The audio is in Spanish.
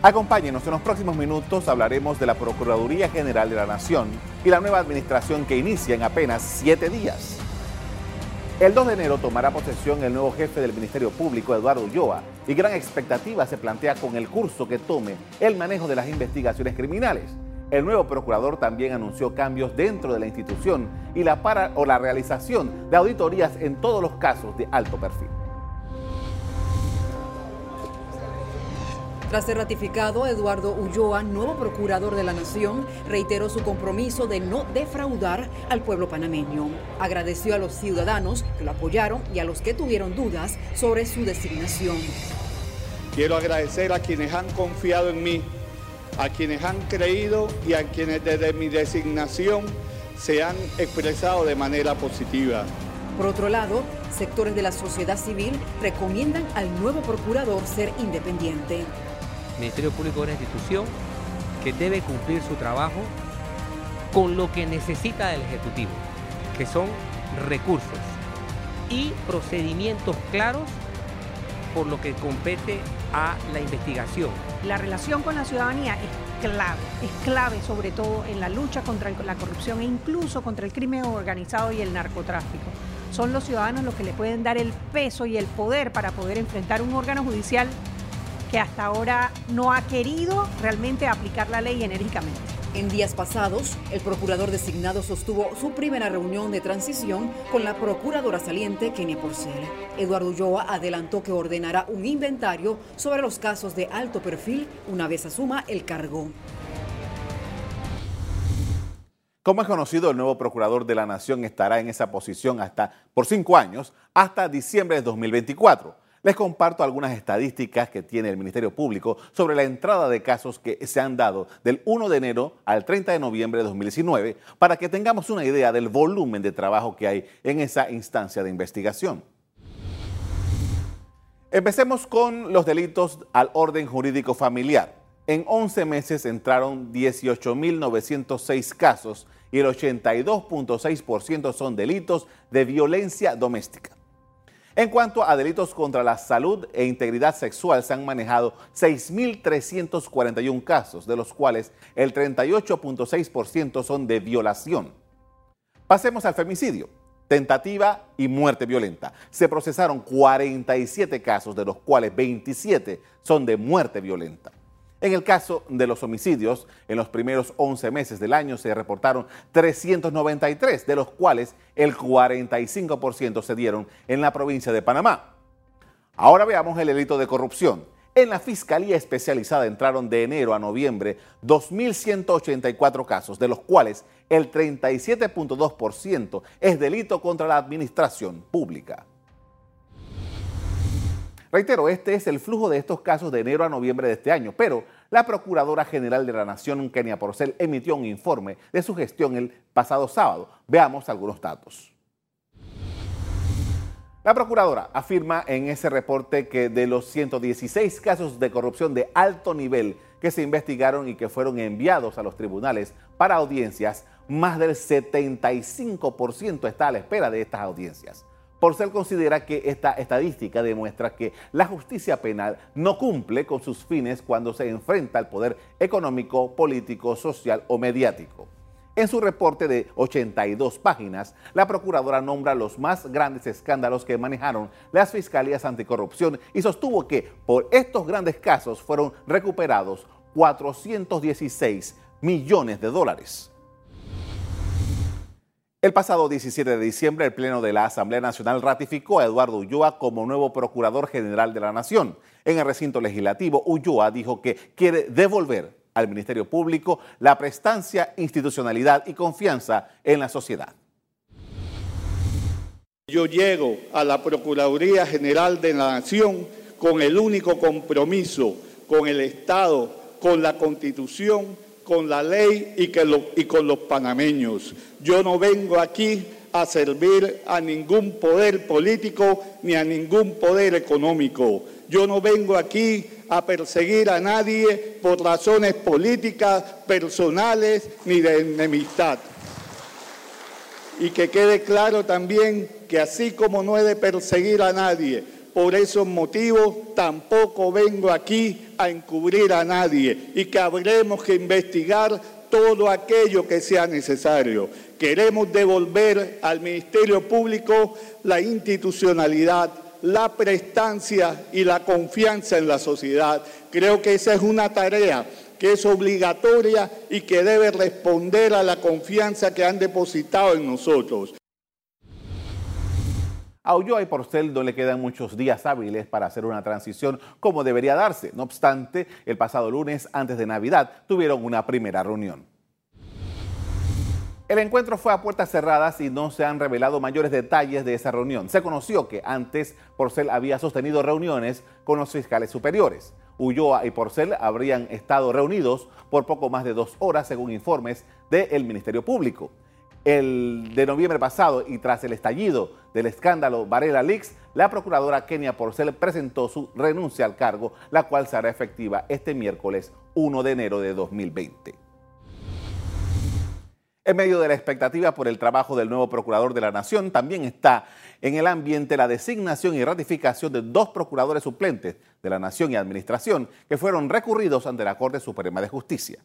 Acompáñenos, en los próximos minutos hablaremos de la Procuraduría General de la Nación y la nueva administración que inicia en apenas siete días. El 2 de enero tomará posesión el nuevo jefe del Ministerio Público, Eduardo Ulloa, y gran expectativa se plantea con el curso que tome el manejo de las investigaciones criminales. El nuevo procurador también anunció cambios dentro de la institución y la para o la realización de auditorías en todos los casos de alto perfil. Tras ser ratificado, Eduardo Ulloa, nuevo procurador de la Nación, reiteró su compromiso de no defraudar al pueblo panameño. Agradeció a los ciudadanos que lo apoyaron y a los que tuvieron dudas sobre su designación. Quiero agradecer a quienes han confiado en mí, a quienes han creído y a quienes desde mi designación se han expresado de manera positiva. Por otro lado, sectores de la sociedad civil recomiendan al nuevo procurador ser independiente. El Ministerio Público es una institución que debe cumplir su trabajo con lo que necesita del Ejecutivo, que son recursos y procedimientos claros por lo que compete a la investigación. La relación con la ciudadanía es clave, es clave sobre todo en la lucha contra la corrupción e incluso contra el crimen organizado y el narcotráfico. Son los ciudadanos los que le pueden dar el peso y el poder para poder enfrentar un órgano judicial que hasta ahora no ha querido realmente aplicar la ley enérgicamente. En días pasados, el procurador designado sostuvo su primera reunión de transición con la procuradora saliente Kenia Porcel. Eduardo Ulloa adelantó que ordenará un inventario sobre los casos de alto perfil una vez asuma el cargo. Como es conocido, el nuevo procurador de la Nación estará en esa posición hasta por cinco años, hasta diciembre de 2024. Les comparto algunas estadísticas que tiene el Ministerio Público sobre la entrada de casos que se han dado del 1 de enero al 30 de noviembre de 2019 para que tengamos una idea del volumen de trabajo que hay en esa instancia de investigación. Empecemos con los delitos al orden jurídico familiar. En 11 meses entraron 18.906 casos y el 82.6% son delitos de violencia doméstica. En cuanto a delitos contra la salud e integridad sexual, se han manejado 6.341 casos, de los cuales el 38.6% son de violación. Pasemos al femicidio, tentativa y muerte violenta. Se procesaron 47 casos, de los cuales 27 son de muerte violenta. En el caso de los homicidios, en los primeros 11 meses del año se reportaron 393, de los cuales el 45% se dieron en la provincia de Panamá. Ahora veamos el delito de corrupción. En la Fiscalía Especializada entraron de enero a noviembre 2.184 casos, de los cuales el 37.2% es delito contra la administración pública. Reitero, este es el flujo de estos casos de enero a noviembre de este año, pero la Procuradora General de la Nación, Kenia Porcel, emitió un informe de su gestión el pasado sábado. Veamos algunos datos. La Procuradora afirma en ese reporte que de los 116 casos de corrupción de alto nivel que se investigaron y que fueron enviados a los tribunales para audiencias, más del 75% está a la espera de estas audiencias. Porcel considera que esta estadística demuestra que la justicia penal no cumple con sus fines cuando se enfrenta al poder económico, político, social o mediático. En su reporte de 82 páginas, la procuradora nombra los más grandes escándalos que manejaron las fiscalías anticorrupción y sostuvo que por estos grandes casos fueron recuperados 416 millones de dólares. El pasado 17 de diciembre, el Pleno de la Asamblea Nacional ratificó a Eduardo Ulloa como nuevo Procurador General de la Nación. En el recinto legislativo, Ulloa dijo que quiere devolver al Ministerio Público la prestancia, institucionalidad y confianza en la sociedad. Yo llego a la Procuraduría General de la Nación con el único compromiso con el Estado, con la Constitución con la ley y, que y con los panameños. Yo no vengo aquí a servir a ningún poder político ni a ningún poder económico. Yo no vengo aquí a perseguir a nadie por razones políticas, personales ni de enemistad. Y que quede claro también que así como no he de perseguir a nadie Por esos motivos tampoco vengo aquí a encubrir a nadie y que habremos que investigar todo aquello que sea necesario. Queremos devolver al Ministerio Público la institucionalidad, la prestancia y la confianza en la sociedad. Creo que esa es una tarea que es obligatoria y que debe responder a la confianza que han depositado en nosotros. A Ulloa y Porcel no le quedan muchos días hábiles para hacer una transición como debería darse. No obstante, el pasado lunes, antes de Navidad, tuvieron una primera reunión. El encuentro fue a puertas cerradas y no se han revelado mayores detalles de esa reunión. Se conoció que antes Porcel había sostenido reuniones con los fiscales superiores. Ulloa y Porcel habrían estado reunidos por poco más de dos horas, según informes del Ministerio Público. El de noviembre pasado y tras el estallido del escándalo Varela Leaks, la procuradora Kenia Porcel presentó su renuncia al cargo, la cual será efectiva este miércoles 1 de enero de 2020. En medio de la expectativa por el trabajo del nuevo procurador de la Nación, también está en el ambiente la designación y ratificación de dos procuradores suplentes de la Nación y Administración que fueron recurridos ante la Corte Suprema de Justicia.